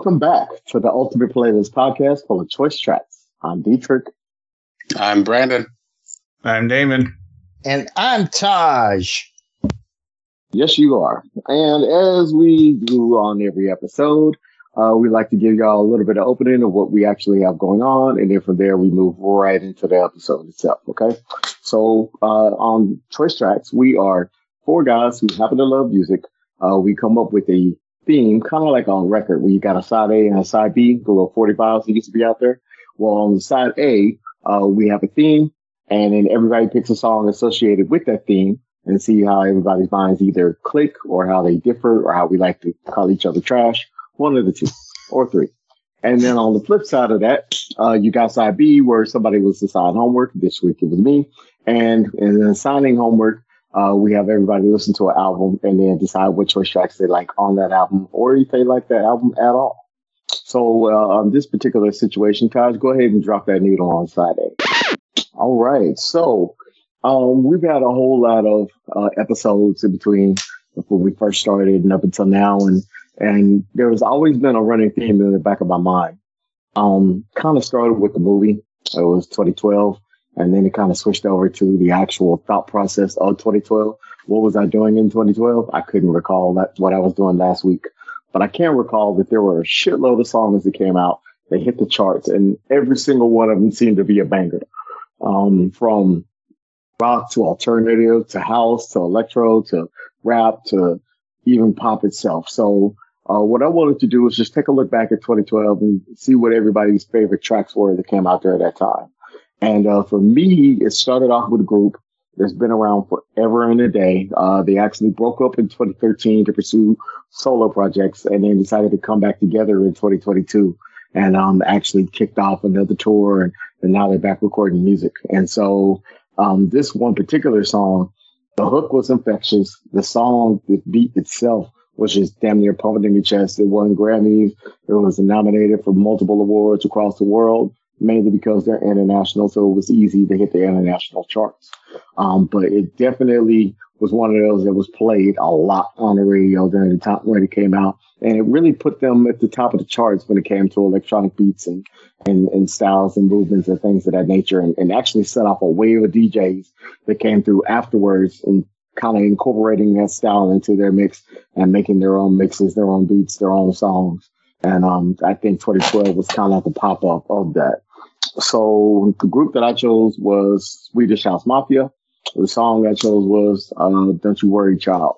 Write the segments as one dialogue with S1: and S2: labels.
S1: Welcome back to the Ultimate Playlist podcast full of choice tracks. I'm Deitrek.
S2: I'm Brandon.
S3: I'm Damon.
S4: And I'm Taj.
S1: Yes, you are. And as we do on every episode, uh, we like to give y'all a little bit of opening of what we actually have going on. And then from there, we move right into the episode itself. Okay. So, uh, on Choice Trackz, we are four guys who happen to love music. Uh, we come up with a theme, kind of like on record where you got a side A and a side B, the little 45s that used to be out there. Well, on the side A, uh, we have a theme and then everybody picks a song associated with that theme and see how everybody's minds either click or how they differ or how we like to call each other trash. One of the two or three. And then on the flip side of that, uh, you got side B where somebody was assigned homework. This week it was me. And, then assigning homework, uh, we have everybody listen to an album and then decide what choice tracks they like on that album or if they like that album at all. So, uh, on this particular situation, Taj, go ahead and drop that needle on side A. All right. So, um, we've had a whole lot of uh, episodes in between when we first started and up until now, and and there has always been a running theme in the back of my mind. Um, kind of started with the movie. It was 2012, and then it kind of switched over to the actual thought process of 2012. What was I doing in 2012? I couldn't recall that what I was doing last week, but I can recall that there were a shitload of songs that came out. They hit the charts, and every single one of them seemed to be a banger. Um, from rock to alternative to house to electro to rap to even pop itself. So uh, what I wanted to do was just take a look back at 2012 and see what everybody's favorite tracks were that came out there at that time. And uh, for me, it started off with a group that's been around forever and a day. Uh, they actually broke up in 2013 to pursue solo projects and then decided to come back together in 2022 and um, actually kicked off another tour and, and now they're back recording music. And so um, this one particular song, the hook was infectious. The song, the beat itself was just damn near pumping in your chest. It won Grammys. It was nominated for multiple awards across the world, mainly because they're international. So it was easy to hit the international charts. Um, but it definitely was one of those that was played a lot on the radio during the time when it came out and it really put them at the top of the charts when it came to electronic beats and and, and styles and movements and things of that nature, and, and actually set off a wave of DJs that came through afterwards and kind of incorporating that style into their mix and making their own mixes, their own beats, their own songs. And um, I think 2012 was kind of the pop up of that. So the group that I chose was Swedish House Mafia. The song I chose was uh, "Don't You Worry, Child."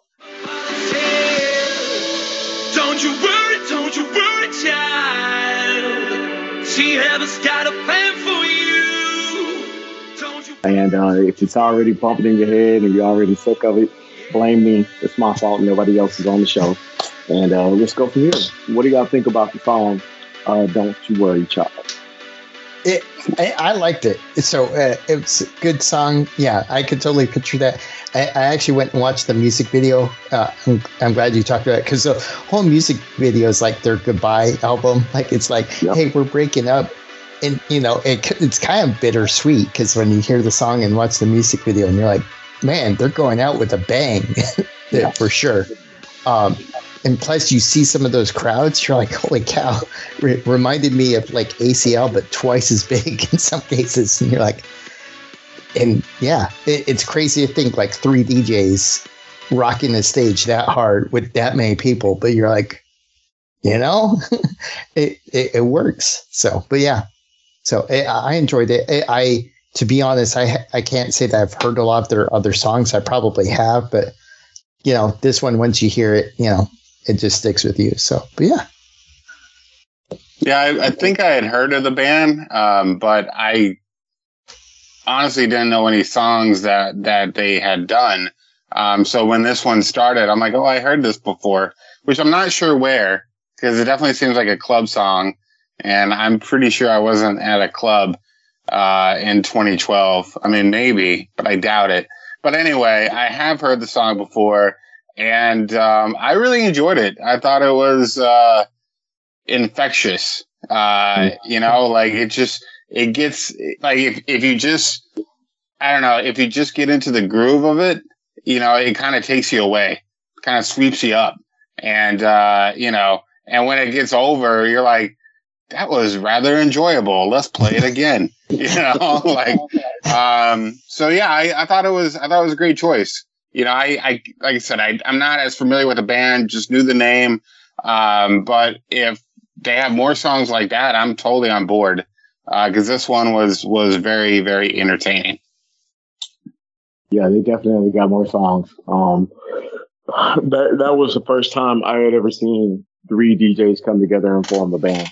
S5: Don't you worry, don't you worry, child. She has got a plan for you. Don't you
S1: And uh, if it's already bumping in your head and you're already sick of it, blame me. It's my fault. Nobody else is on the show. And uh, let's go from here. What do y'all think about the song uh, "Don't You Worry, Child"?
S4: It, I, I liked it. So uh, it's a good song. Yeah, I could totally picture that. I, I actually went and watched the music video. Uh, I'm, I'm glad you talked about it because the whole music video is like their goodbye album. Like it's like,
S1: Yep.
S4: hey, we're breaking up. And you know, it, it's kind of bittersweet because when you hear the song and watch the music video, and you're like, man, they're going out with a bang,
S1: Yeah.
S4: for sure. Um, and plus, you see some of those crowds, you're like, holy cow! Re- reminded me of like ACL, but twice as big in some cases. And you're like, and yeah, it, it's crazy to think like three DJs rocking the stage that hard with that many people, but you're like, you know, it, it it works. So, but yeah, so I, I enjoyed it. I, I to be honest, I I can't say that I've heard a lot of their other songs. I probably have, but you know, this one once you hear it, you know, it just sticks with you. So, but yeah,
S2: Yeah, I, I think I had heard of the band, um, but I honestly didn't know any songs that that they had done. Um, so when this one started, I'm like, oh, I heard this before, which I'm not sure where because it definitely seems like a club song, and I'm pretty sure I wasn't at a club uh, in 2012. I mean, maybe, but I doubt it. But anyway, I have heard the song before, and um, I really enjoyed it. I thought it was. Uh, infectious. Uh, you know, like it just, it gets, like if, if you just, I don't know, if you just get into the groove of it, you know, it kind of takes you away, kind of sweeps you up. And, uh, you know, and when it gets over, you're like, that was rather enjoyable. Let's play it again. you know, like, um, so yeah, I, I thought it was, I thought it was a great choice. You know, I, I, like I said, I, I'm not as familiar with the band, just knew the name. Um, but if they have more songs like that, I'm totally on board. Uh, cause this one was, was very, very entertaining.
S1: Yeah, they definitely got more songs. Um, that that was the first time I had ever seen three DJs come together and form a band,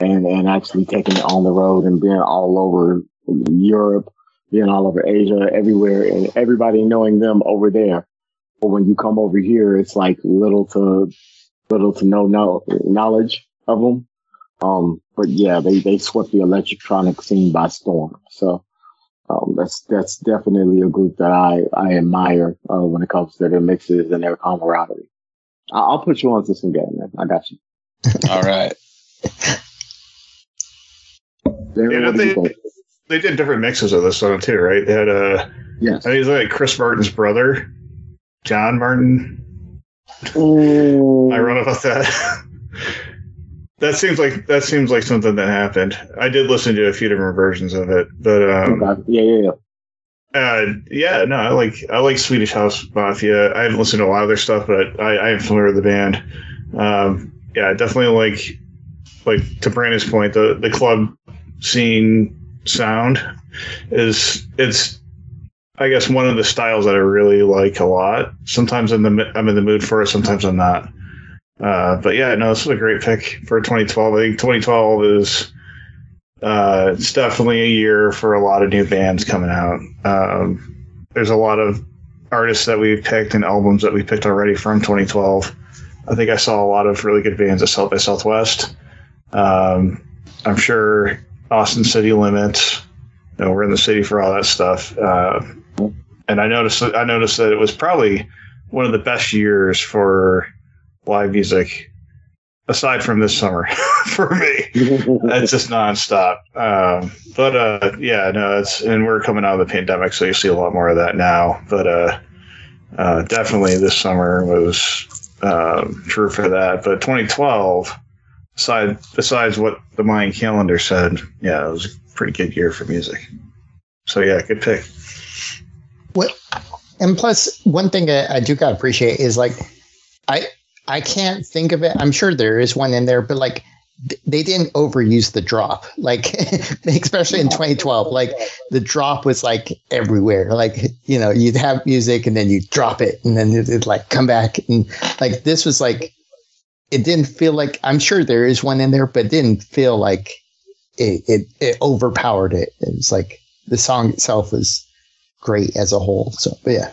S1: and and actually taking it on the road and being all over Europe, being all over Asia, everywhere, and everybody knowing them over there. But when you come over here, it's like little to little to no no knowledge of them. Um, but yeah, they they swept the electronic scene by storm. So um, that's that's definitely a group that I I admire uh, when it comes to their mixes and their camaraderie. I- I'll put you on to some game, man. I got you.
S2: All right.
S1: Darren,
S3: Yeah,
S1: what do you
S3: they-
S1: think?
S3: They did different mixes of this song too, right? They had uh,
S1: Yes.
S3: I think it's like Chris Martin's brother, John Martin.
S1: Ooh.
S3: I wrote about that. that seems like that seems like something that happened. I did listen to a few different versions of it, but um,
S1: Okay. Yeah, yeah, yeah.
S3: Uh, yeah, no, I like I like Swedish House Mafia. I haven't listened to a lot of their stuff, but I, I am familiar with the band. Um, yeah, definitely like like to Brandon's point, the the club scene sound is it's I guess one of the styles that I really like a lot. Sometimes in the I'm in the mood for it, sometimes I'm not. Uh, but yeah, no, this was a great pick for 2012. I think 2012 is uh, it's definitely a year for a lot of new bands coming out. Um, there's a lot of artists that we picked and albums that we picked already from 2012. I think I saw a lot of really good bands at South by Southwest. Um, I'm sure Austin City Limits. You know, we're in the city for all that stuff. Uh, and I noticed I noticed that it was probably one of the best years for live music, aside from this summer for me it's just nonstop. Um, but uh, yeah, no, it's and we're coming out of the pandemic, so you see a lot more of that now. But uh, uh, definitely this summer was um, true for that. But 2012, aside besides what the Mayan calendar said, yeah, it was a pretty good year for music. So yeah, good pick.
S4: and plus one thing I, I do gotta appreciate is like i i can't think of it i'm sure there is one in there but like they didn't overuse the drop like especially in 2012 like the drop was like everywhere like you know you'd have music and then you drop it and then it'd, like come back and like this was like it didn't feel like i'm sure there is one in there but it didn't feel like it it, it overpowered it. It was like the song itself was great as a whole so yeah.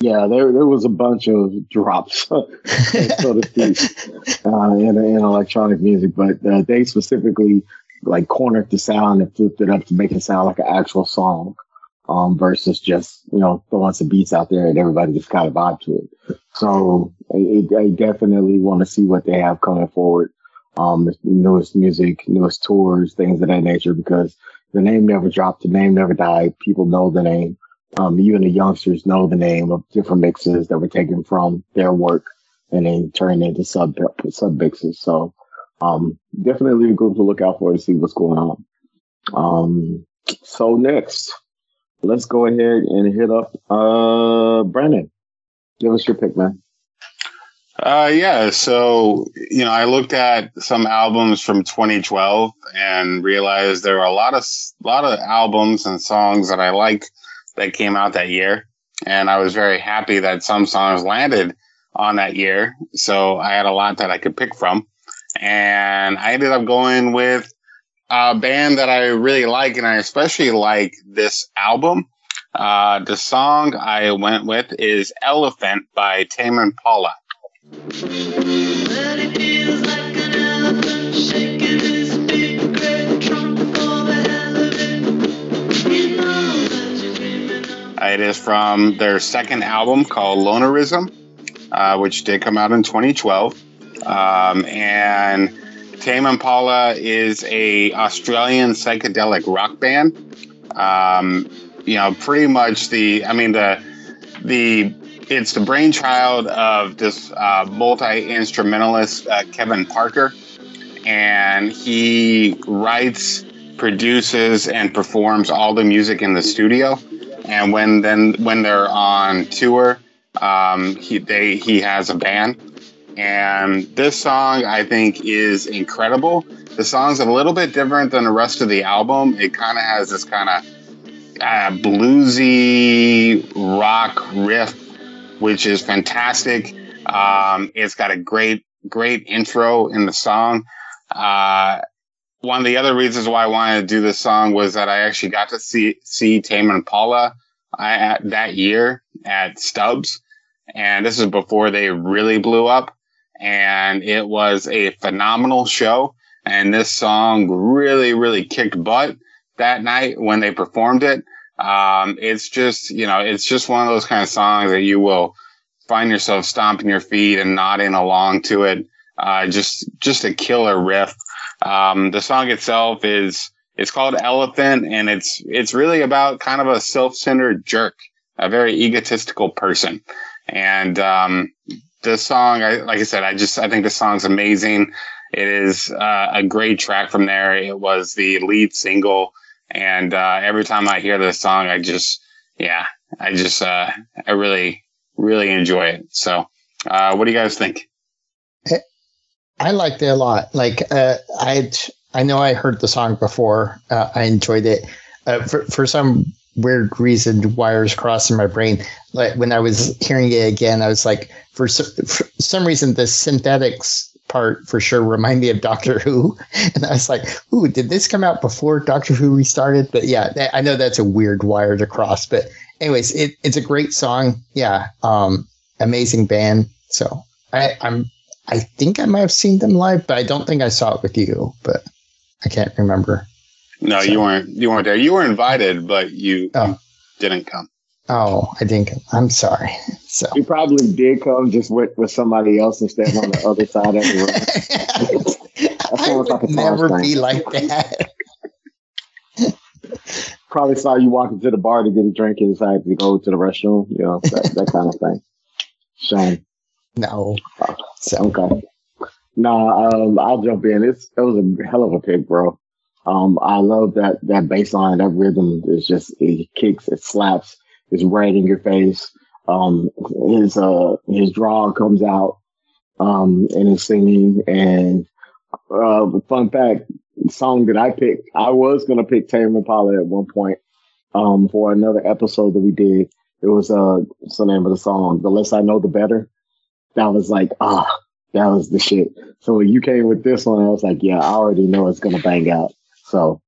S1: Yeah, there there was a bunch of drops, so to speak, uh, in, in electronic music, but uh, they specifically like cornered the sound and flipped it up to make it sound like an actual song, um, versus just you know throwing some beats out there and everybody just kind of vibe to it. So I, I definitely want to see what they have coming forward, um, newest music, newest tours, things of that nature, because the name never dropped, the name never died. People know the name um, even the youngsters know the name of different mixes that were taken from their work and then turned into sub sub mixes. So um, definitely a group to look out for to see what's going on. Um, so next, let's go ahead and hit up uh, Brandon. Give us your pick, man.
S2: Uh, yeah. So, you know, I looked at some albums from 2012 and realized there were a lot of, a lot of albums and songs that I like that came out that year. And I was very happy that some songs landed on that year. So I had a lot that I could pick from. And I ended up going with a band that I really like. And I especially like this album. Uh, the song I went with is Elephant by Tame Impala.
S5: But it feels like an elephant shaking his big great trunk for the hell of it. You know that you're dreaming of.
S2: It is from their second album called Lonerism, uh, which did come out in 2012. Um, and Tame Impala is a Australian psychedelic rock band. Um, you know, pretty much the, I mean, the, the it's the brainchild of this uh, multi instrumentalist uh, Kevin Parker, and he writes, produces, and performs all the music in the studio. And when then when they're on tour, um, he they he has a band. And this song I think is incredible. The song's a little bit different than the rest of the album. It kind of has this kind of uh, bluesy rock riff, which is fantastic. Um, it's got a great, great intro in the song. Uh, one of the other reasons why I wanted to do this song was that I actually got to see see Tame Impala I, at, that year at Stubb's, and this is before they really blew up. And it was a phenomenal show. And this song really, really kicked butt that night when they performed it. Um, it's just, you know, it's just one of those kind of songs that you will find yourself stomping your feet and nodding along to it. Uh, just, just a killer riff. Um, the song itself is, it's called Elephant and it's, it's really about kind of a self-centered jerk, a very egotistical person. And, um, the song, I, like I said, I just, I think the song's amazing. It is uh, a great track from there. It was the lead single. And uh, every time I hear this song, I just, yeah, I just, uh, I really, really enjoy it. So, uh, what do you guys think?
S4: I liked it a lot. Like uh, I, I know I heard the song before. Uh, I enjoyed it. For for some weird reason, wires crossed in my brain. Like when I was hearing it again, I was like, for, for some reason, the synthetics part for sure remind me of Doctor Who, and I was like, "Ooh, did this come out before Doctor Who restarted?" But yeah, I know that's a weird wire to cross. But anyways, it, it's a great song. Yeah, um, amazing band. So I, I'm I think I might have seen them live, but I don't think I saw it with you. But I can't remember.
S2: No,
S4: So-
S2: you weren't. You weren't there. You were invited, but you,
S4: Oh.
S2: didn't come.
S4: Oh, I think I'm sorry. So
S1: you probably did come just with, with somebody else and stand on the other side of the room.
S4: I
S1: almost like
S4: would never
S1: Tarzan.
S4: be like that.
S1: Probably saw you walking to the bar to get a drink and decided to go to the restroom, you know, that, that kind of thing. Shame.
S4: No. So
S1: Okay. Nah, um, I'll jump in. It's it was a hell of a pick, bro. Um, I love that that bass line, that rhythm is just it kicks, it slaps, it's right in your face. Um, his uh his draw comes out, um, and his singing. And uh, fun fact, song that I picked, I was gonna pick Tame Impala at one point, um, for another episode that we did. It was uh, what's the name of the song? The less I know, the better. That was like ah, that was the shit. So when you came with this one, I was like, yeah, I already know it's gonna bang out. So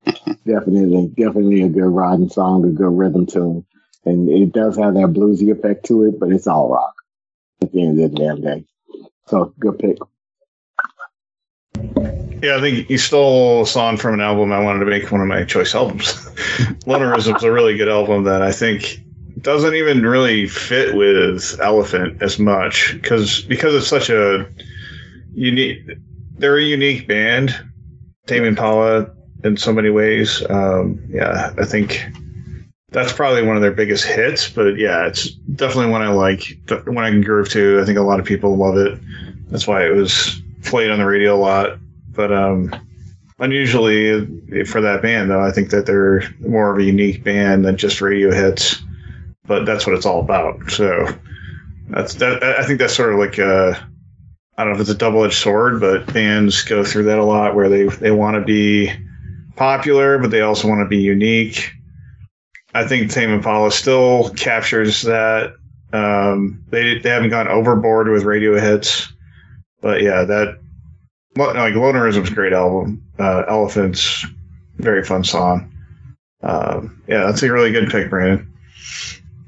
S1: definitely, definitely a good riding song, a good rhythm tune, and it does have that bluesy effect to it, but it's all rock at the end of the damn day. So good pick.
S3: Yeah, I think you stole a song from an album I wanted to make one of my choice albums. Lonerism's a really good album that I think doesn't even really fit with Elephant as much because because it's such a unique. They're a unique band, Tame Impala, in so many ways. Um, yeah, I think that's probably one of their biggest hits. But yeah, it's definitely one I like, one I can groove to. I think a lot of people love it. That's why it was played on the radio a lot. But um, unusually for that band, though, I think that they're more of a unique band than just radio hits. But that's what it's all about. So that's that. I think that's sort of like a, I don't know if it's a double edged sword, but bands go through that a lot where they they want to be popular, but they also want to be unique. I think Tame Impala still captures that. Um, they they haven't gone overboard with radio hits, but yeah, that like Lonerism's a great album. Uh, Elephants, very fun song. Um, yeah, that's a really good pick, Brandon.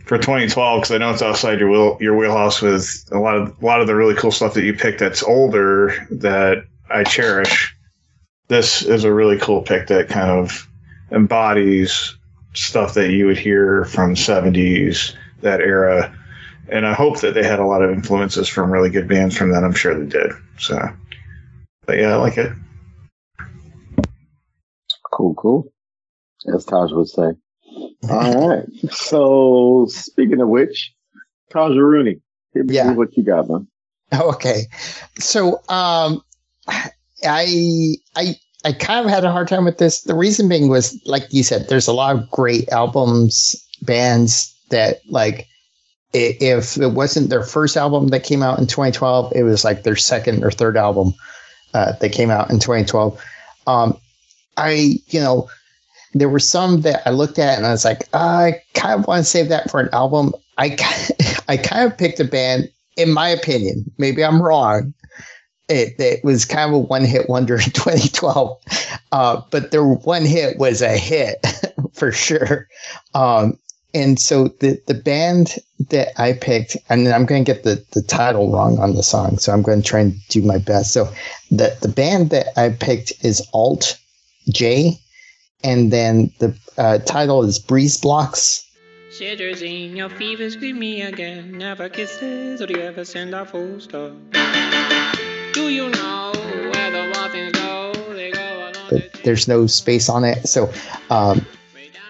S3: For 2012, because I know it's outside your wheel, your wheelhouse with a lot of a lot of the really cool stuff that you picked that's older that I cherish. This is a really cool pick that kind of embodies stuff that you would hear from 70s that era and i hope that they had a lot of influences from really good bands from that i'm sure they did so but yeah i like it
S1: Cool, cool. As Taj would say. All right. So speaking of which, taj Rooney.
S4: Yeah.
S1: what you got, man.
S4: Okay. So um I I I kind of had a hard time with this. The reason being was like you said, there's a lot of great albums, bands that like if it wasn't their first album that came out in 2012, it was like their second or third album uh, that came out in 2012. Um, I, you know, there were some that I looked at and I was like, I kind of want to save that for an album. I, I kind of picked a band, in my opinion, maybe I'm wrong. It, it was kind of a one hit wonder in 2012, uh, but their one hit was a hit for sure. Um, and so the, the band that I picked, and I'm going to get the, the title wrong on the song, so I'm going to try and do my best. So the, the band that I picked is Alt J, and then the uh, title is Breeze Blocks.
S6: In your me again. Never kisses, or do you ever send a full stop? You know where the go? They go
S4: but there's no space on it. So, um,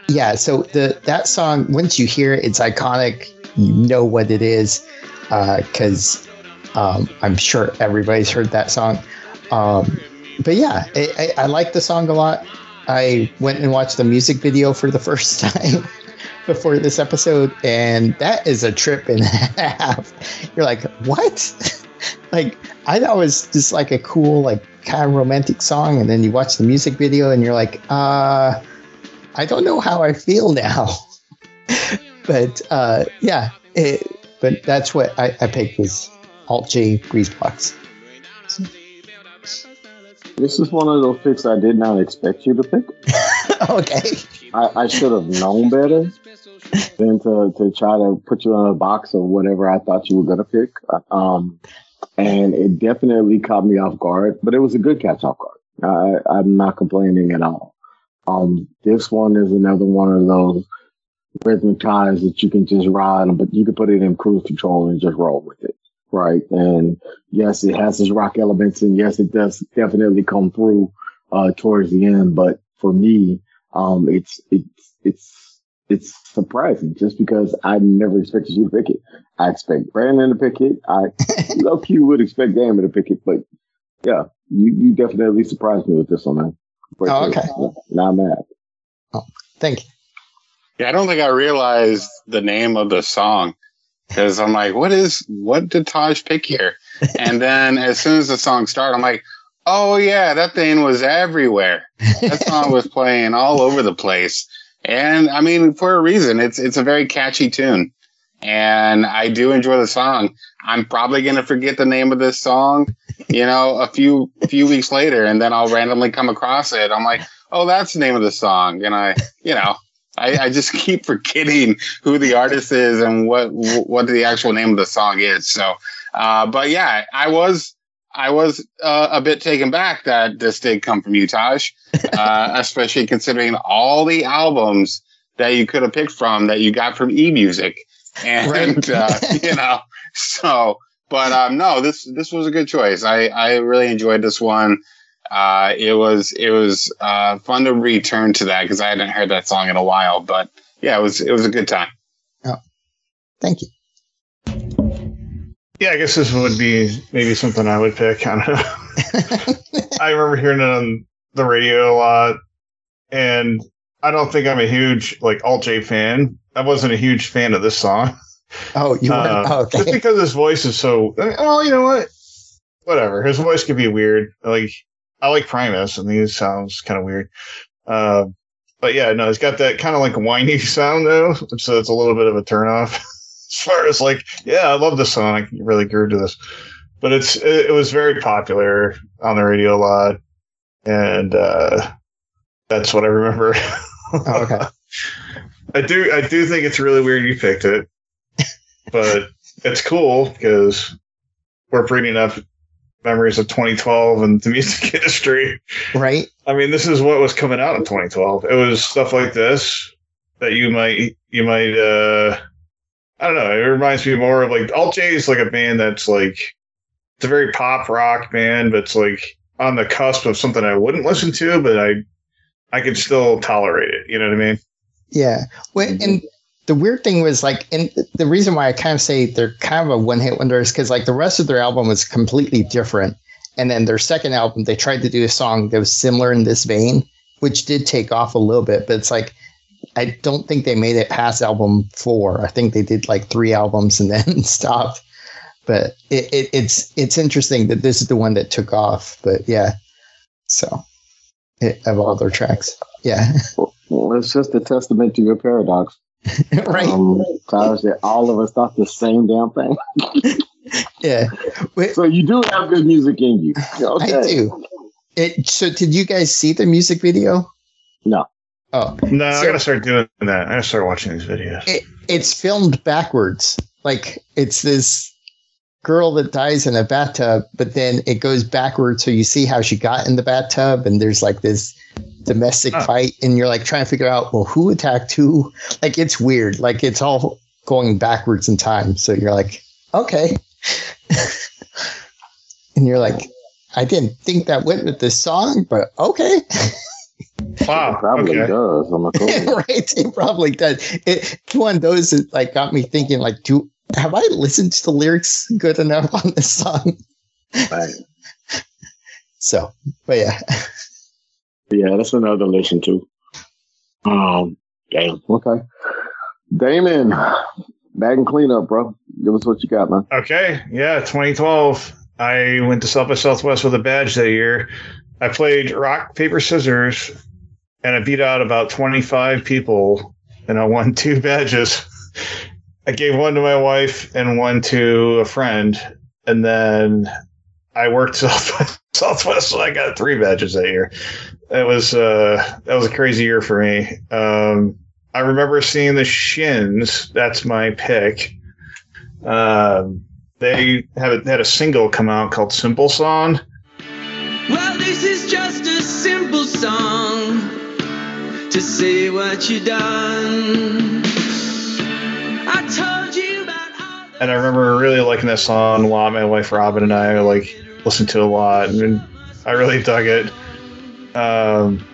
S4: yeah. So the that song, once you hear it, it's iconic. You know what it is because um, I'm sure everybody's heard that song. Um, but yeah, I, I, I like the song a lot. I went and watched the music video for the first time before this episode, and that is a trip and a half. You're like, what? like, I thought it was just like a cool, like kind of romantic song, and then you watch the music video, and you're like, uh, I don't know how I feel now. but uh, yeah, it, but that's what I, I picked was Alt J Breeze Box.
S1: This is one of those picks I did not expect you to pick.
S4: okay.
S1: I, I should have known better than to, to try to put you in a box of whatever I thought you were going to pick. Um, and it definitely caught me off guard, but it was a good catch off guard. I, I'm not complaining at all. Um, this one is another one of those rhythmic ties that you can just ride, but you can put it in cruise control and just roll with it. Right. And yes, it has its rock elements and yes, it does definitely come through, uh, towards the end. But for me, um, it's, it's, it's, it's surprising just because I never expected you to pick it. I expect Brandon to pick it. I low key would expect Damon to pick it, but yeah, you, you definitely surprised me with this one, man. Great
S4: Oh, okay.
S1: Not mad.
S4: Oh, Thank you.
S2: Yeah, I don't think I realized the name of the song because I'm like, what is, what did Taj pick here? And then as soon as the song started, I'm like, oh yeah, that thing was everywhere. That song was playing all over the place. And I mean, for a reason, it's, it's a very catchy tune. And I do enjoy the song. I'm probably going to forget the name of this song, you know, a few, few weeks later, and then I'll randomly come across it. I'm like, oh, that's the name of the song. And I, you know, I, I just keep forgetting who the artist is and what what the actual name of the song is. So, uh, but yeah, I was I was uh, a bit taken back that this did come from you, Taj, uh, especially considering all the albums that you could have picked from that you got from eMusic, and
S4: Right.
S2: uh, you know, so. But um, no, this this was a good choice. I I really enjoyed this one uh, it was it was uh, fun to return to that because I hadn't heard that song in a while. But yeah, it was it was a good time.
S4: Oh, Thank you.
S3: Yeah, I guess this would be maybe something I would pick. I don't know. I remember hearing it on the radio a lot, and I don't think I'm a huge like Alt J fan. I wasn't a huge fan of this song.
S4: Oh, you
S3: Uh?
S4: Oh,
S3: Just because his voice is so. Oh, you know what? Whatever. His voice could be weird. Like I like Primus, and he sounds kind of weird. Uh, but yeah, no, he's got that kind of like whiny sound though, so it's a little bit of a turnoff. As far as like, yeah, I love this song. I can really grew to this, but it's it, it was very popular on the radio a lot, and uh, that's what I remember.
S4: Oh, okay.
S3: I do I do think it's really weird you picked it, but it's cool because we're bringing up memories of 2012 and the music industry.
S4: Right.
S3: I mean, this is what was coming out in 2012. It was stuff like this that you might you might uh I don't know. It reminds me more of like Alt J is like a band that's like it's a very pop rock band, but it's like on the cusp of something I wouldn't listen to, but I I could still tolerate it. You know what I mean?
S4: Yeah. Well, and the weird thing was like, and the reason why I kind of say they're kind of a one hit wonder is because like the rest of their album was completely different. And then their second album, they tried to do a song that was similar in this vein, which did take off a little bit, but it's like, I don't think they made it past album four. I think they did like three albums and then stopped. But it, it, it's it's interesting that this is the one that took off. But yeah, so it, of all their tracks, yeah,
S1: Well, it's just a testament to your paradox.
S4: right,
S1: Um, that all of us thought the same damn thing.
S4: yeah. Wait,
S1: So you do have good music in you. Okay.
S4: I do. It, so did you guys see the music video?
S1: No.
S4: Oh,
S3: No, I
S4: So-
S3: gotta start doing that. I gotta start watching these videos.
S4: it, it's filmed backwards. Like it's this girl that dies in a bathtub, but then it goes backwards, so you see how she got in the bathtub, and there's like this domestic
S3: Oh.
S4: fight, and you're like trying to figure out, well, who attacked who? Like it's weird. Like it's all going backwards in time. So you're like, okay, and you're like, I didn't think that went with this song, but okay.
S3: Wow.
S1: It probably
S3: Okay.
S1: does. I'm like,
S4: right. It probably does. It, it's one of those that like got me thinking, like, do have I listened to the lyrics good enough on this song?
S1: right.
S4: So, but yeah,
S1: Yeah, that's another listen to. Um, damn. Okay. Damon, bag and clean up, bro. Give us what you got, man.
S3: Okay, yeah, 2012. I went to South by Southwest with a badge that year. I played rock, paper, scissors, and I beat out about 25 people, and I won two badges. I gave one to my wife and one to a friend, and then I worked South Southwest, so I got three badges that year. It was uh, that was a crazy year for me. Um, I remember seeing the Shins. That's my pick. Um, they had a, had a single come out called Simple Song.
S5: Well, this is just to say what you done. I told you
S3: And I remember really liking that song a lot. My wife Robin and I like listened to a lot, and I really dug it. Um,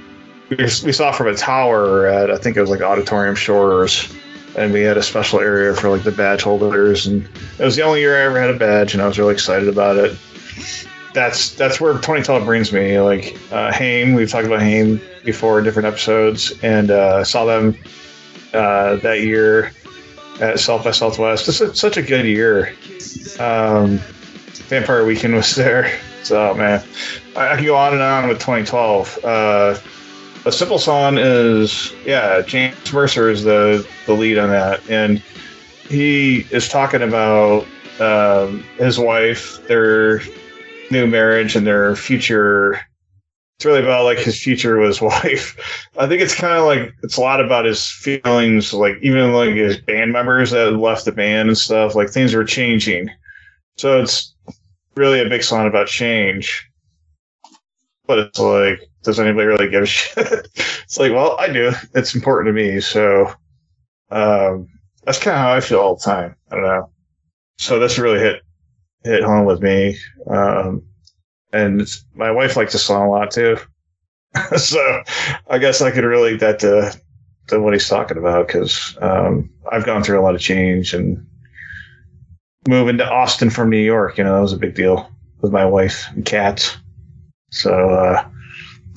S3: we, we saw from a tower at I think it was like Auditorium Shores, and we had a special area for like the badge holders, and it was the only year I ever had a badge, and I was really excited about it. That's that's where 2012 brings me. Like uh, Haim, we've talked about Haim before in different episodes, and uh, saw them uh, that year at South by Southwest. Is such a good year. Um, Vampire Weekend was there. So man, I, I can go on and on with 2012. Uh, a simple song is yeah, James Mercer is the the lead on that, and he is talking about um, his wife, their new marriage, and their future. It's really about like his future with his wife. I think it's kind of like it's a lot about his feelings, like even like his band members that left the band and stuff. Like things were changing, so it's really a big song about change. But it's like, does anybody really give a shit? it's like, well, I do. It's important to me, so um, that's kind of how I feel all the time. I don't know. So this really hit hit home with me. Um, and it's, my wife likes the song a lot too. so I guess I could relate that to, to what he's talking about because um, I've gone through a lot of change and moving to Austin from New York, you know, that was a big deal with my wife and cats. So, uh,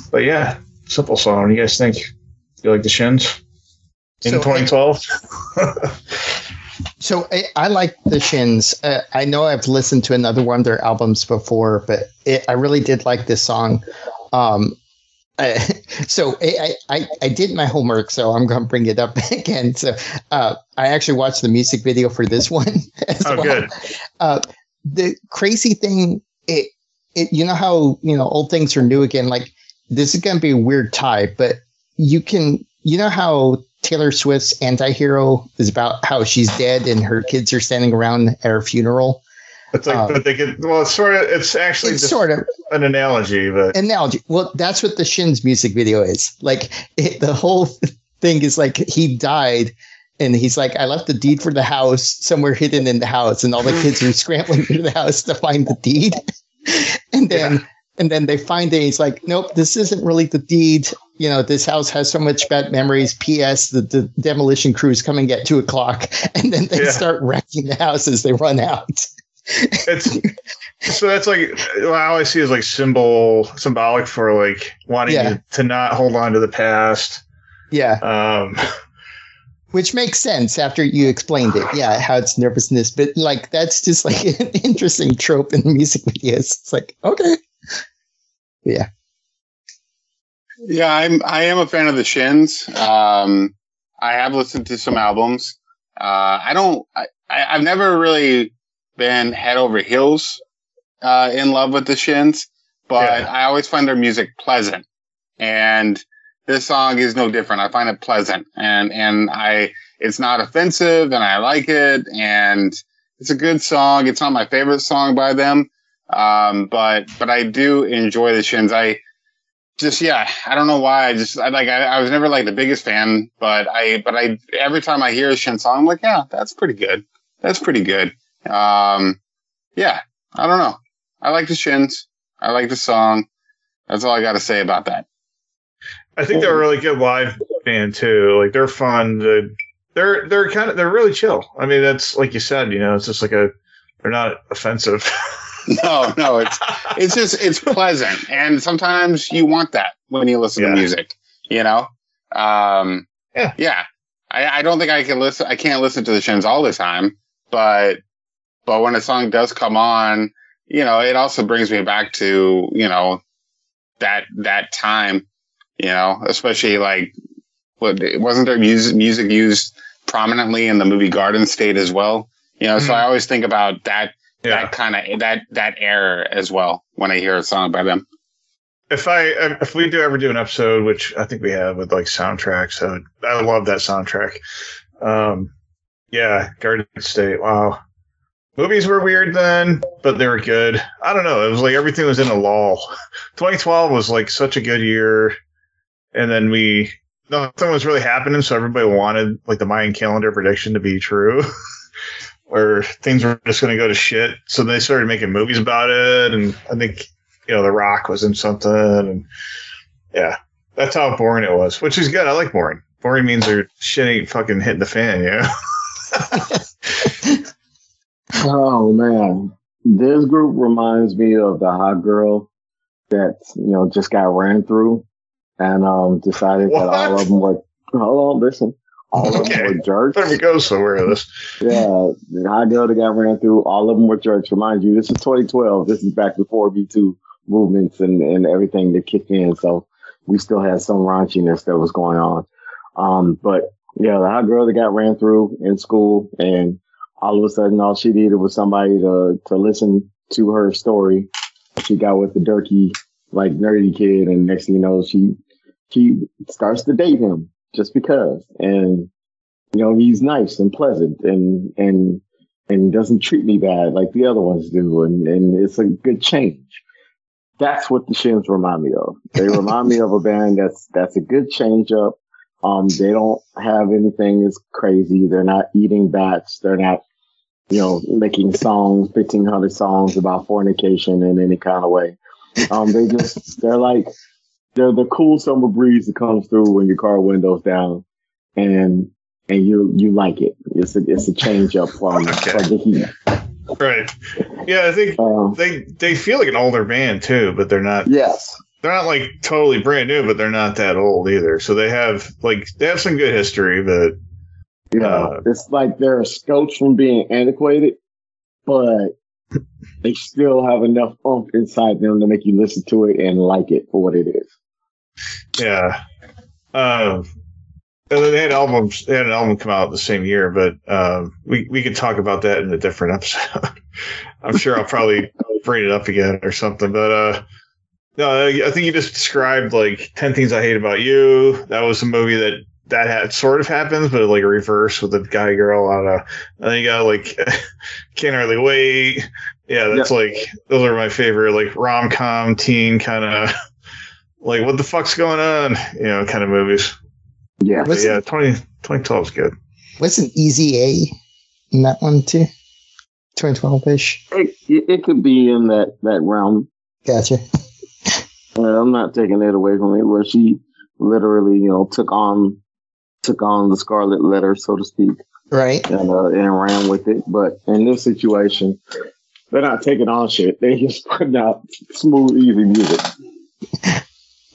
S3: but yeah, simple song. What do you guys think? You like the Shins in
S4: So-
S3: 2012?
S4: So I, I like the Shins. Uh, I know I've listened to another one of their albums before, but it, I really did like this song. Um, I, so I, I, I did my homework, so I'm going to bring it up again. So uh, I actually watched the music video for this one. As
S3: oh,
S4: well.
S3: good.
S4: uh, the crazy thing, it, it, you know how you know old things are new again. Like this is going to be a weird tie, but you can, you know how Taylor Swift's "Anti-Hero" is about how she's dead and her kids are standing around at her funeral.
S3: It's like,
S4: Um,
S3: but they get, well, it's sort of, it's actually
S4: It's
S3: just
S4: sort of
S3: an analogy, but
S4: analogy. Well, that's what the Shins music video is. Like it, the whole thing is like he died. And he's like, I left the deed for the house somewhere hidden in the house, and all the kids are scrambling through the house to find the deed. and then, and then they find it. He's like, Nope, this isn't really the deed. you know, this house has so much bad memories. P.S. The, the demolition crews coming at two o'clock, and then they
S3: Yeah.
S4: start wrecking the house as they run out.
S3: It's so that's like how I see is like symbol symbolic for like wanting
S4: Yeah.
S3: to not hold on to the past.
S4: Yeah,
S3: Um,
S4: which makes sense after you explained it. Yeah, how it's nervousness, but like that's just like an interesting trope in music videos. It's like okay, yeah,
S2: Yeah, I'm I am a fan of the Shins. Um, I have listened to some albums. Uh, I don't. I, I, I've never really been head over heels uh, in love with the Shins, but
S3: Yeah.
S2: I always find their music pleasant, and this song is no different. I find it pleasant, and and I it's not offensive, and I like it, and it's a good song. It's not my favorite song by them, um, but but I do enjoy the Shins. I just yeah, I don't know why. I just I like I, I was never like the biggest fan, but I but I every time I hear a Shin song, I'm like, yeah, that's pretty good. That's pretty good. Um, yeah, I don't know. I like the Shins. I like the song. That's all I got to say about that.
S3: I think they're a really good live band too. Like they're fun. To, they're they're kind of they're really chill. I mean, that's like you said. You know, it's just like a they're not offensive.
S2: No, no, it's it's just it's pleasant, and sometimes you want that when you listen
S3: Yeah.
S2: to music. You know, um,
S3: Yeah.
S2: yeah. I, I don't think I can listen. I can't listen to the Shins all the time, but but when a song does come on, you know, it also brings me back to you know that that time. You know, especially like what wasn't there music music used prominently in the movie Garden State as well. You know, so
S3: Mhm.
S2: I always think about that
S3: yeah.
S2: that kind of that that era as well when I hear a song by them.
S3: if I if we do ever do an episode, which I think we have with like soundtracks, so I love that soundtrack. Um, yeah, Garden State. Wow, movies were weird then, but they were good. I don't know. It was like everything was in a lull. 2012 was like such a good year, and then we nothing was really happening, so everybody wanted like the Mayan calendar prediction to be true. Where things were just going to go to shit, so they started making movies about it, and I think you know, The Rock was in something, and yeah, that's how boring it was, which is good. I like boring. Boring means their shit ain't fucking hitting the fan, you know?
S1: Oh man, this group reminds me of the hot girl that you know just got ran through, and um decided that all
S3: What?
S1: of them were. Hold on, listen. All of
S3: Okay.
S1: them were jerks.
S3: Let me go somewhere with this.
S1: Yeah, the hot girl that got ran through. All of them were jerks. Remind you, this is 2012. This is back before Me Too movements and and everything that kicked in. So we still had some raunchiness that was going on. Um, but yeah, the hot girl that got ran through in school and all of a sudden all she needed was somebody to, to listen to her story. She got with the dirty, like nerdy kid. And next thing you know, she, she starts to date him just because. And, you know, he's nice and pleasant and, and, and doesn't treat me bad like the other ones do. And, and it's a good change. That's what the Shins remind me of. They remind me of a band that's, that's a good change up. Um, they don't have anything that's crazy. They're not eating bats. They're not, you know, making songs, 1500 songs about fornication in any kind of way. Um, they just, they're like, they're the cool summer breeze that comes through when your car window's down and, and you, you like it. It's a, it's a change up from,
S3: Okay.
S1: from the heat.
S3: Right. Yeah, I think
S1: Um,
S3: they they feel like an older band too, but they're not
S1: yes.
S3: they're not like totally brand new, but they're not that old either. So they have like they have some good history, but
S1: You know,
S3: Uh,
S1: it's like they're a scotch from being antiquated, but they still have enough oomph inside them to make you listen to it and like it for what it is.
S3: Yeah. Um and then they had albums they had an album come out the same year, but um we, we could talk about that in a different episode. I'm sure I'll probably bring it up again or something. But uh no, I think you just described like Ten Things I Hate About You. That was a movie that that had sort of happens, but like a reverse with the guy girl. I don't know. And then you got like Can't Hardly Wait. Yeah, that's like those are my favorite like rom com teen kind of like what the fuck's going on, you know, kind of movies.
S1: Yeah.
S3: But yeah, 20, 2012 is good.
S4: Wasn't Easy A in that one too? 2012 ish.
S1: It, it, it could be in that, that realm.
S4: Gotcha.
S1: Uh, I'm not taking it away from it where she, literally, you know, took on took on the scarlet letter, so to speak,
S4: Right.
S1: and uh, and ran with it. But in this situation, they're not taking on shit. They just putting out smooth, easy music,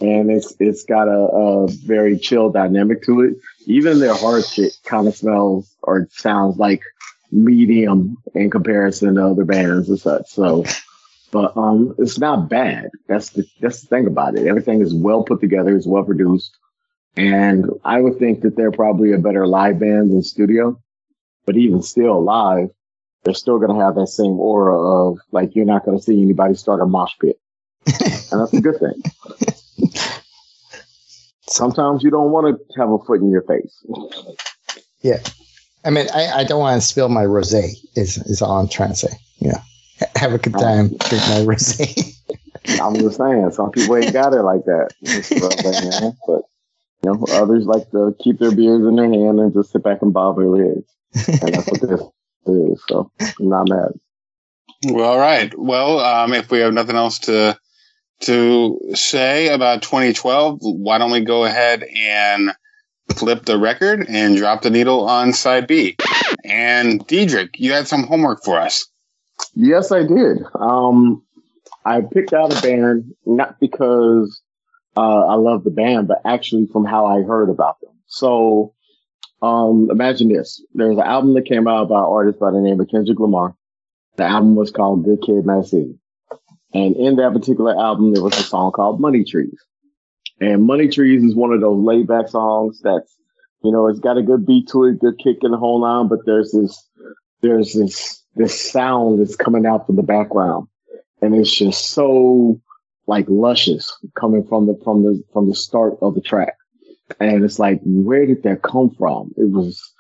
S1: and it's it's got a, a very chill dynamic to it. Even their hard shit kind of smells or sounds like medium in comparison to other bands and such. So, but um, it's not bad. That's the that's the thing about it. Everything is well put together. It's well produced, and I would think that they're probably a better live band than studio. But even still, live, they're still going to have that same aura of like you're not going to see anybody start a mosh pit, and that's a good thing. Sometimes you don't want to have a foot in your face. Yeah.
S4: I mean, I, I don't want to spill my rosé. Is is all I'm trying to say. Yeah. Have a good time. Drink my rosé.
S1: I'm just saying, some people ain't got it like that. That's what I'm saying, But you know, others like to keep their beers in their hand and just sit back and bob their heads, and that's what this is. So I'm not mad.
S2: Well, all right. Well, um, if we have nothing else to to say about 2012, why don't we go ahead and flip the record and drop the needle on side B? And Deitrek, you had some homework for us.
S1: Yes, I did. Um, I picked out a band not because uh, I love the band, but actually from how I heard about them. So, um, imagine this: there's an album that came out by an artist by the name of Kendrick Lamar. The album was called "Good Kid, Mad City," and in that particular album, there was a song called "Money Trees." And "Money Trees" is one of those laid back songs that's, you know, it's got a good beat to it, good kick in the whole line, but there's this, there's this, this sound that's coming out from the background. And it's just so like luscious coming from the from the from the start of the track. And it's like where did that come from? It was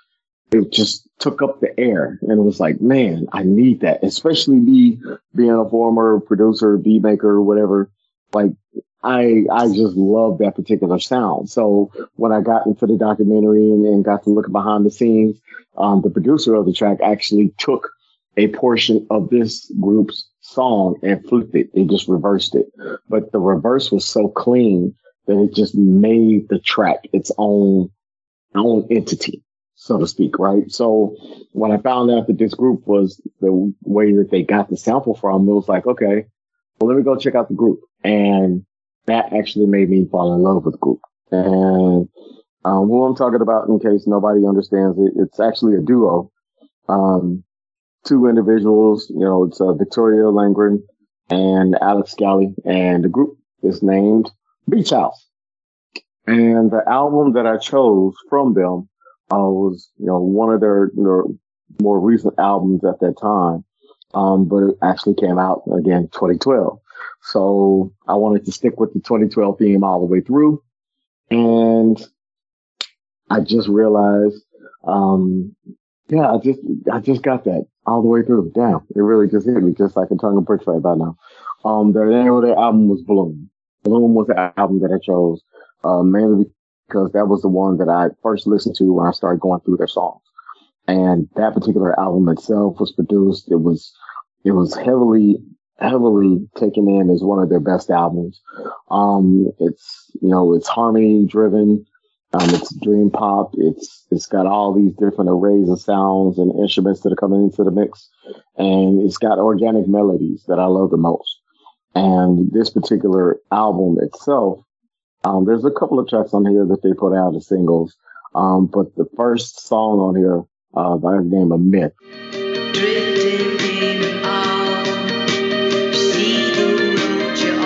S1: it just took up the air and it was like man i need that especially me being a former producer beat maker whatever like i i just love that particular sound so when i got into the documentary and, and got to look behind the scenes um, the producer of the track actually took a portion of this group's song and flipped it. They just reversed it. But the reverse was so clean that it just made the track its own, own entity, so to speak, right? So when I found out that this group was the way that they got the sample from, it was like, okay, well, let me go check out the group. And that actually made me fall in love with the group. And um, who I'm talking about, in case nobody understands it, it's actually a duo. Um, two individuals. You know, it's uh, Victoria Legrand and Alex Scally, and the group is named Beach House. And the album that I chose from them was, you know, one of their, their more recent albums at that time. Um, but it actually came out again 2012. So I wanted to stick with the 2012 theme all the way through. And I just realized, um, yeah, I just, I just got that all the way through. Damn, it really just hit me just like a tongue of bricks right about now. Um, the name of the album was Bloom. Bloom was the album that I chose, uh, mainly because that was the one that I first listened to when I started going through their songs. And that particular album itself was produced. It was, it was heavily, heavily taken in as one of their best albums. Um, it's, you know, it's harmony driven. Um, it's dream pop. It's it's got all these different arrays of sounds and instruments that are coming into the mix, and it's got organic melodies that I love the most. And this particular album itself, um, there's a couple of tracks on here that they put out as singles, um, but the first song on here uh, by the name of Myth.
S5: Drifting in and out, see the road you're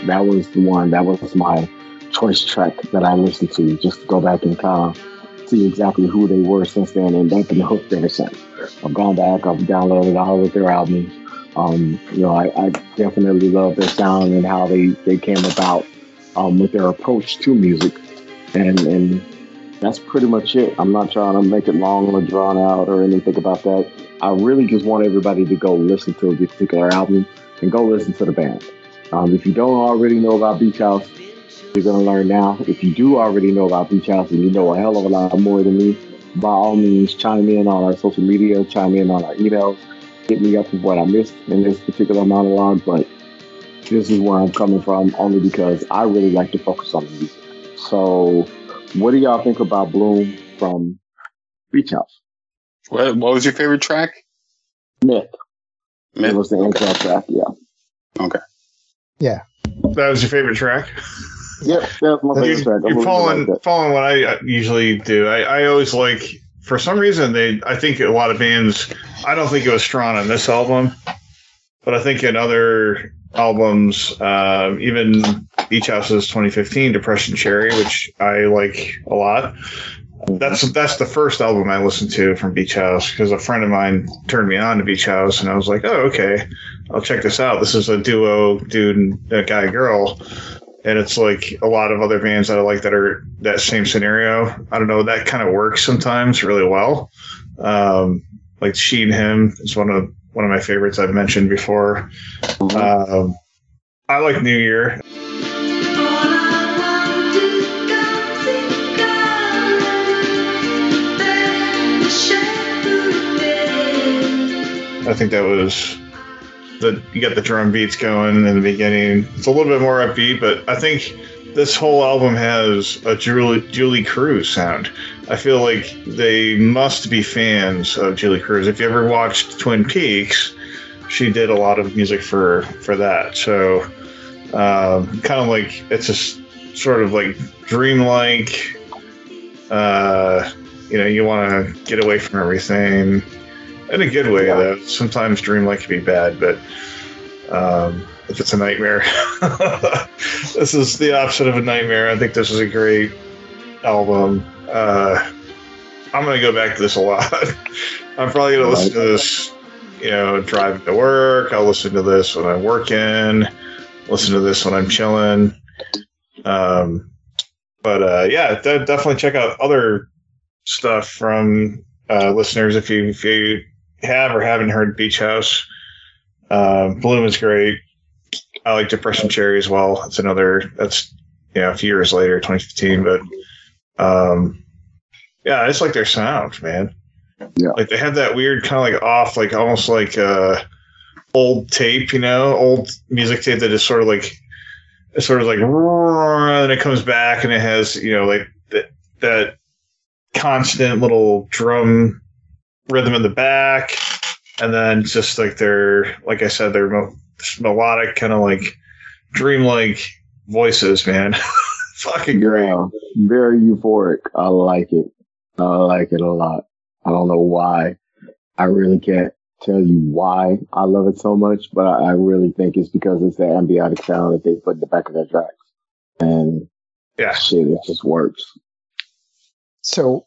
S5: on.
S1: That was the one. That was my choice track that I listened to just to go back and kind of see exactly who they were since then, and they've been hooked ever since. I've gone back. I've downloaded all of their albums. Um, you know, I, I definitely love their sound and how they they came about um, with their approach to music, and and that's pretty much it. I'm not trying to make it long or drawn out or anything about that. I really just want everybody to go listen to this particular album and go listen to the band. Um, if you don't already know about Beach House, you're going to learn now. If you do already know about Beach House and you know a hell of a lot more than me, by all means, chime in on our social media, chime in on our emails, hit me up with what I missed in this particular monologue. But this is where I'm coming from, only because I really like to focus on the music. So, what do y'all think about Bloom from Beach House?
S2: What, what was your favorite track?
S1: Myth. It
S2: Myth?
S1: was the intro track. Yeah. Okay. Yeah.
S3: That was your favorite track.
S1: Yep. That's my favorite
S3: You,
S1: track. I
S3: you're following
S1: like
S3: following what I uh, usually do. I, I always like for some reason they I think a lot of bands I don't think it was strong on this album, but I think in other albums, uh, even Beach House's 2015 Depression Cherry, which I like a lot. That's that's the first album I listened to from Beach House because a friend of mine turned me on to Beach House, and I was like, oh okay, I'll check this out. This is a duo, dude, a guy, girl and it's like a lot of other bands that I like that are that same scenario. I don't know that kind of works sometimes really well. Um, like She & Him is one of one of my favorites I've mentioned before. Um, I like New Year. I think that was the you got the drum beats going in the beginning. It's a little bit more upbeat, but I think this whole album has a Julie Julee Cruise sound. I feel like they must be fans of Julee Cruise. If you ever watched Twin Peaks, she did a lot of music for for that. So um, kind of like it's just sort of like dreamlike. Uh, you know, you want to get away from everything in a good way.
S1: Yeah.
S3: Though sometimes dreamlike can be bad, but um, if it's a nightmare, this is the opposite of a nightmare. I think this is a great album. Uh, I'm gonna go back to this a lot. I'm probably gonna listen to this, you know, driving to work. I'll listen to this when I'm working. Listen to this when I'm chilling. Um, but uh, yeah, de- definitely check out other stuff from uh, listeners if you if you have or haven't heard Beach House. Uh, Bloom is great. I like Depression Cherry as well. It's another that's you know a few years later, 2015, but um, yeah, I just like their sound, man.
S1: Yeah.
S3: like they have that weird kind of like off, like almost like uh, old tape, you know, old music tape that is sort of like it's sort of like and it comes back and it has you know like that that constant little drum rhythm in the back, and then just like their, like I said, their mo- melodic kind of like dreamlike voices, man. Fucking great.
S1: Yeah, very euphoric. I like it. I like it a lot. I don't know why. I really can't tell you why I love it so much, but I, I really think it's because it's the ambiotic sound that they put in the back of their tracks. And
S3: Yeah.
S1: shit, it just works.
S4: So,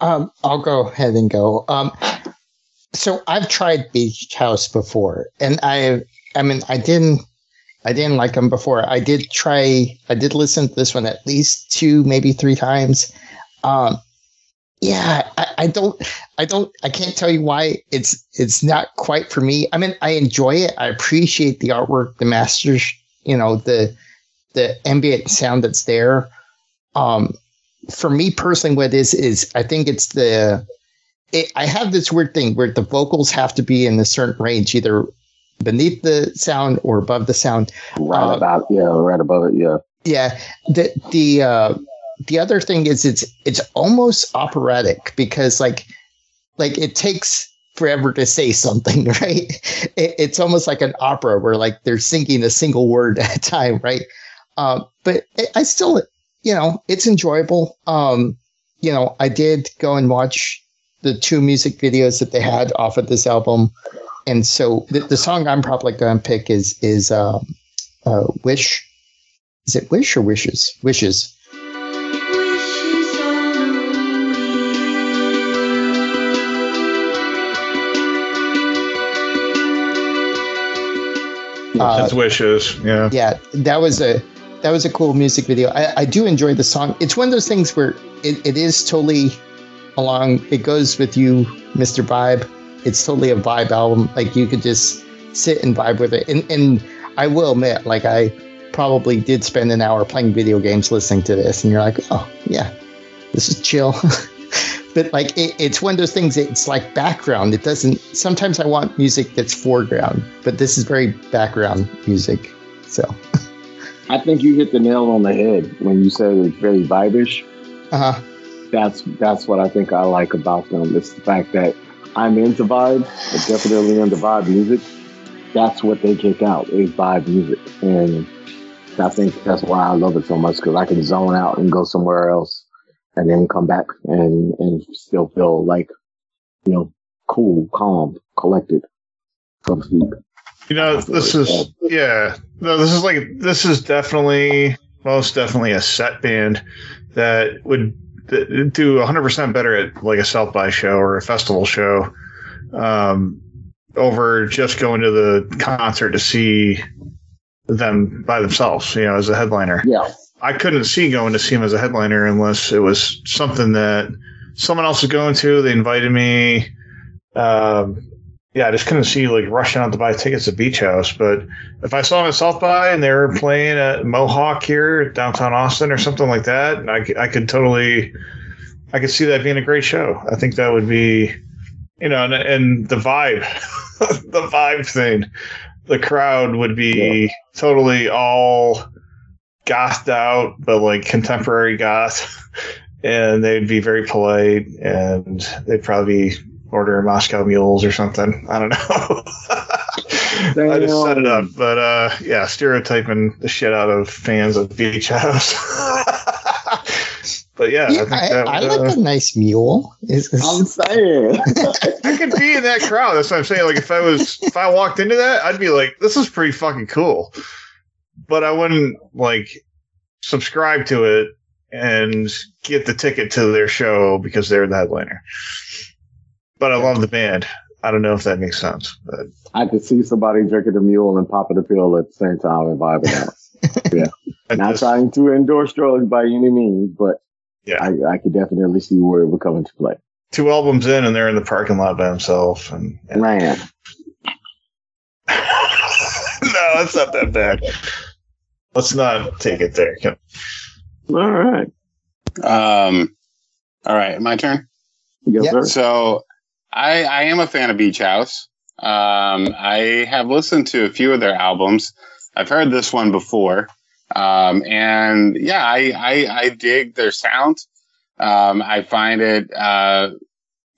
S4: um, I'll go ahead and go. Um, so I've tried Beach House before, and I, I mean, I didn't, I didn't like them before. I did try, I did listen to this one at least two, maybe three times. Um, yeah, I, I don't, I don't, I can't tell you why it's, it's not quite for me. I mean, I enjoy it. I appreciate the artwork, the masters, you know, the, the ambient sound that's there. Um, for me personally, what is is I think it's the it, I have this weird thing where the vocals have to be in a certain range, either beneath the sound or above the sound.
S1: Right
S4: Uh,
S1: about, yeah, right above it. Yeah.
S4: Yeah. The the uh, the other thing is it's it's almost operatic because like like it takes forever to say something, right? It, it's almost like an opera where like they're singing a single word at a time, right? Um, but I still, you know, it's enjoyable. Um, you know, I did go and watch the two music videos that they had off of this album, and so the, the song I'm probably going to pick is is um, uh, "Wish." Is it "Wish" or "Wishes"? "Wishes." Uh,
S3: wishes, yeah.
S4: yeah, that was a that was a cool music video. I, I do enjoy the song. It's one of those things where it, it is totally along. It goes with you, Mr. Vibe. It's totally a vibe album. Like you could just sit and vibe with it. And and I will admit, like I probably did spend an hour playing video games listening to this, and you're like, oh yeah, this is chill. but like it, it's one of those things. It's like background. It doesn't. Sometimes I want music that's foreground, but this is very background music. So,
S1: I think you hit the nail on the head when you said it's very vibish.
S4: uh huh.
S1: That's that's what I think I like about them. It's the fact that I'm into vibe, but definitely into vibe music. That's what they kick out is vibe music, and I think that's why I love it so much because I can zone out and go somewhere else, and then come back and and still feel like you know cool, calm, collected, so to speak.
S3: You know, this is yeah. No, this is like this is definitely most definitely a set band that would th- do 100% better at like a South by show or a festival show um, over just going to the concert to see them by themselves, you know, as a headliner.
S1: Yeah,
S3: I couldn't see going to see him as a headliner unless it was something that someone else was going to. They invited me. Um, yeah, I just couldn't see like rushing out to buy tickets to Beach House. But if I saw them at South by and they were playing at Mohawk here, downtown Austin, or something like that, I, I could totally, I could see that being a great show. I think that would be, you know, and, and the vibe, the vibe thing, the crowd would be totally all gothed out, but like contemporary goth, and they'd be very polite, and they'd probably order Moscow mules or something. I don't know. I just set it up, but uh, yeah, stereotyping the shit out of fans of Beach House. but yeah,
S4: Yeah,
S3: I think
S4: I,
S3: that
S4: I
S3: would,
S4: like
S3: uh,
S4: a nice mule. Is, is-
S1: I'm saying.
S3: I could be in that crowd. That's what I'm saying. Like if I was, if I walked into that, I'd be like, this is pretty fucking cool. But I wouldn't like subscribe to it and get the ticket to their show because they're the headliner. But I love the band. I don't know if that makes sense. But
S1: I could see somebody drinking a mule and popping a pill at the same time and vibing out.
S3: I
S1: Not
S3: just-
S1: trying to endorse drugs by any means, but
S3: Yeah.
S1: I, I could definitely see where it would come into play.
S3: two albums in, and they're in the parking lot by themselves. And, and
S1: Man,
S3: no, that's not that bad. Let's not take it there. Come-
S1: all right.
S2: Um, all right, my turn.
S1: Yes,
S4: Yeah.
S1: sir.
S2: So I, I am a fan of Beach House. Um, I have listened to a few of their albums. I've heard this one before. Um, and yeah, I, I, I dig their sound. Um, I find it, uh,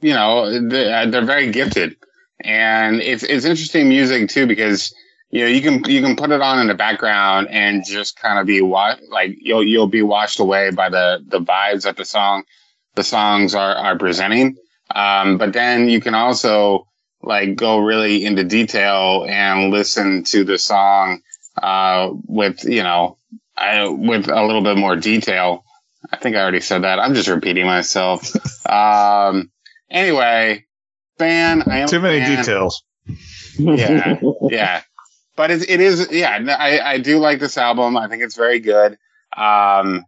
S2: you know, they're, they're very gifted and it's, it's interesting music too, because, you know, you can, you can put it on in the background and just kind of be wa- like, you'll, you'll be washed away by the, the vibes that the song, the songs are, are presenting. Um, but then you can also like go really into detail and listen to the song, uh, with, you know, I, with a little bit more detail. I think I already said that. I'm just repeating myself. um, anyway, fan. I am
S3: Too many
S2: fan.
S3: details.
S2: Yeah. yeah but it, it is yeah I, I do like this album i think it's very good um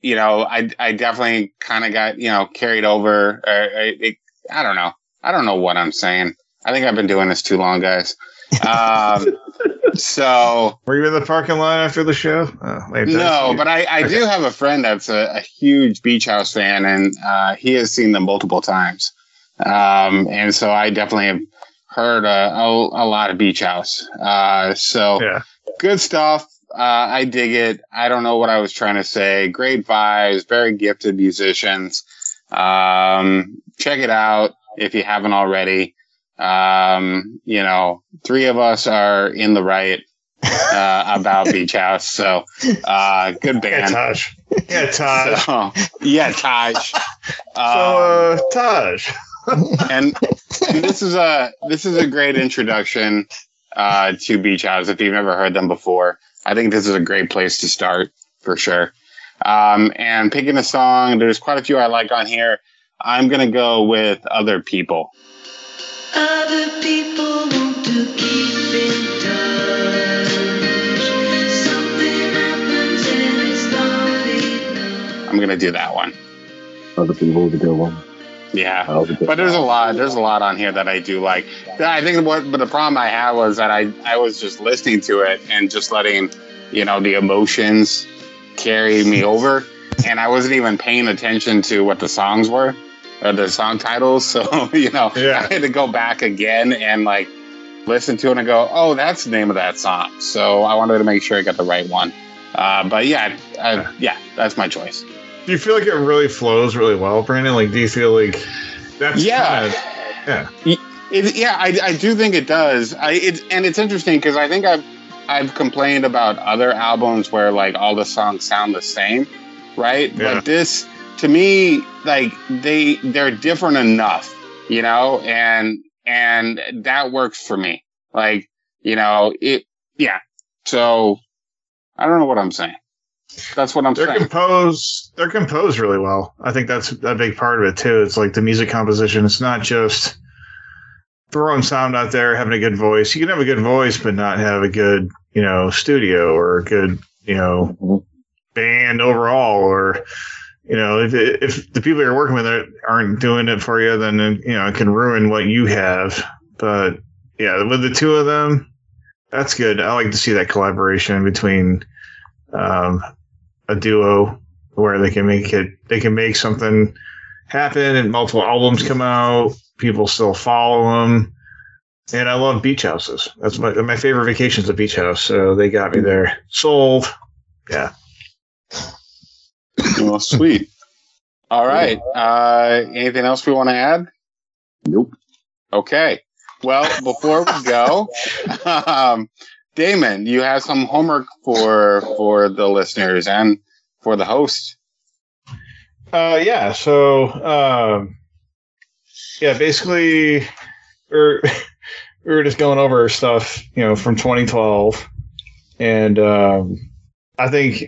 S2: you know i i definitely kind of got you know carried over or, or it, i don't know i don't know what i'm saying i think i've been doing this too long guys um so
S3: Were you in the parking lot after the show? Oh, maybe
S2: no, but I, I do have a friend that's a, a huge Beach House fan, and uh, he has seen them multiple times. Um, and so I definitely have heard a, a, a lot of Beach House. Uh, so
S3: yeah.
S2: good stuff. Uh, I dig it. I don't know what I was trying to say. Great vibes, very gifted musicians. Um, check it out if you haven't already. Um, you know, three of us are in the right uh, about Beach House. So, uh, good
S3: Yeah,
S2: band.
S3: Taj. Yeah, Taj.
S2: So, yeah, Taj.
S3: So,
S2: Um,
S3: uh, Taj.
S2: and, and this is a this is a great introduction uh, to Beach House. If you've never heard them before, I think this is a great place to start for sure. Um, and picking a song, there's quite a few I like on here. I'm gonna go with "Other People."
S5: Other people want to keep in touch. Something happens and it's not enough.
S2: I'm gonna do that one.
S1: Other people was a good one.
S2: Yeah.
S1: That was a good
S2: But there's a lot. There's a lot on here that I do like. I think what, but the problem I had was that I I was just listening to it and just letting, you know, the emotions carry me over, and I wasn't even paying attention to what the songs were, or the song titles. So you know,
S3: Yeah.
S2: I had to go back again and like listen to it and go, oh, that's the name of that song. So I wanted to make sure I got the right one. Uh, but yeah, I, yeah, that's my choice.
S3: Do you feel like it really flows really well, Brandon? Like, do you feel like that's
S2: Yeah.
S3: kinda- yeah.
S2: It, yeah, I, I do think it does. I it, and it's interesting because I think I've I've complained about other albums where like all the songs sound the same, right?
S3: Yeah.
S2: But this, to me, like they they're different enough, you know, and and that works for me. Like you know it, yeah. So I don't know what I'm saying. That's what I'm
S3: They're
S2: saying.
S3: composed. They're composed really well. I think that's a big part of it too. It's like the music composition. It's not just throwing sound out there, having a good voice. You can have a good voice, but not have a good, you know, studio or a good, you know, band overall. Or, you know, if if the people you're working with are- aren't doing it for you, then you know it can ruin what you have. But yeah, with the two of them, that's good. I like to see that collaboration between um, a duo where they can make it they can make something happen and multiple albums come out people still follow them and i love beach houses that's my my favorite vacations a beach house so they got me there sold yeah
S2: Well, sweet. All right. Uh, anything else we want to add?
S1: Nope.
S2: Okay. Well, before we go, um, Damon, you have some homework for for the listeners and for the host.
S3: Uh, yeah. So, um, yeah, basically, we're we were just going over stuff, you know, from 2012, and um, I think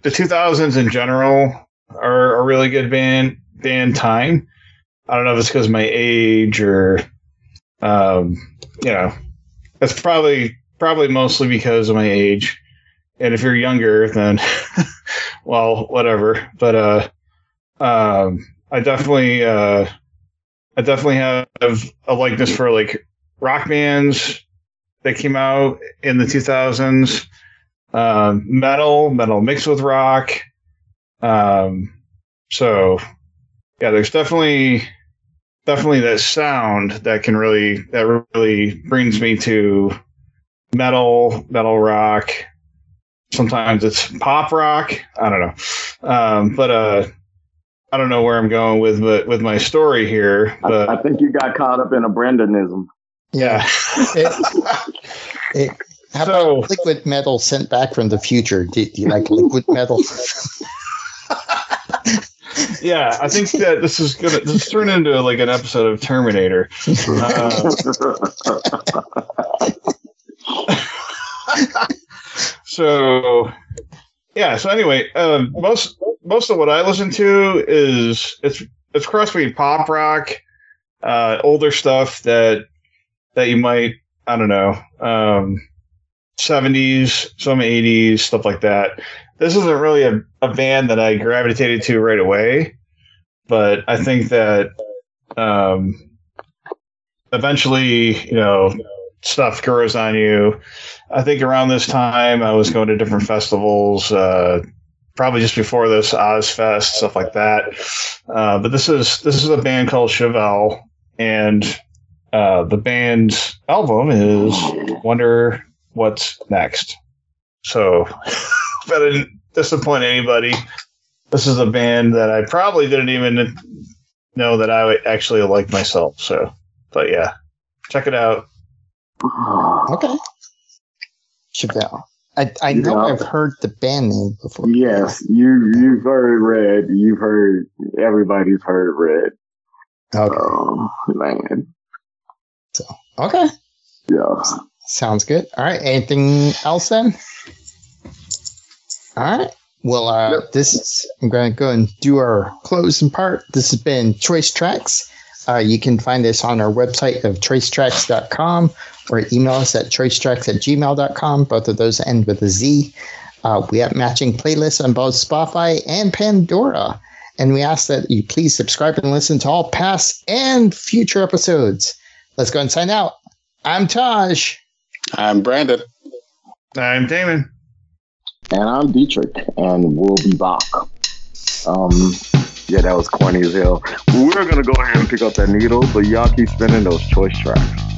S3: the 2000s in general are a really good band band time. I don't know if it's because my age or, um, you know, that's probably probably mostly because of my age. And if you're younger, then, well, whatever. But uh, um, I definitely, uh, I definitely have a likeness for like rock bands that came out in the 2000s, um, metal, metal mixed with rock. Um, so yeah, there's definitely, definitely that sound that can really, that really brings me to metal, metal rock. Sometimes it's pop rock. I don't know. Um, but, uh, I don't know where I'm going with with, with my story here, but
S1: I, I think you got caught up in a Brendanism.
S3: yeah.
S4: It- it- how
S3: So-
S4: about liquid metal sent back from the future? Do, do you like liquid metal?
S3: yeah, I think that this is gonna this turn into like an episode of Terminator. Uh, so yeah, so anyway, um, most most of what I listen to is it's it's cross between pop rock, uh, older stuff that that you might I don't know, um, seventies, some eighties, stuff like that. This isn't really a, a band that I gravitated to right away, but I think that um, eventually, you know, stuff grows on you. I think around this time, I was going to different festivals. Uh, probably just before this Ozzfest, stuff like that. Uh, but this is this is a band called Chevelle, and uh, the band's album is Wonder What's Next. So, didn't disappoint anybody, this is a band that I probably didn't even know that I actually like myself. So, but yeah, check it out.
S4: Okay. Chevelle. I, I know
S1: Yeah.
S4: I've heard the band name before.
S1: yes, you you've heard Red. You've heard everybody's heard Red.
S4: Okay.
S1: Oh man,
S4: Okay.
S1: yeah.
S4: Sounds good. All right. Anything else then? All right. Well, uh, this is, I'm going to go and do our closing part. This has been Choice Trackz. Uh, you can find us on our website of choicetrackz.com or email us at choicetrackz at gmail.com. Both of those end with a Z. Uh, we have matching playlists on both Spotify and Pandora. And we ask that you please subscribe and listen to all past and future episodes. Let's go and sign out. I'm Taj.
S2: I'm Brandon.
S3: I'm Damon.
S1: And I'm Deitrek, and we'll be back. Um, yeah, that was corny as hell. We're gonna go ahead and pick up that needle, but y'all keep spinning those choice tracks.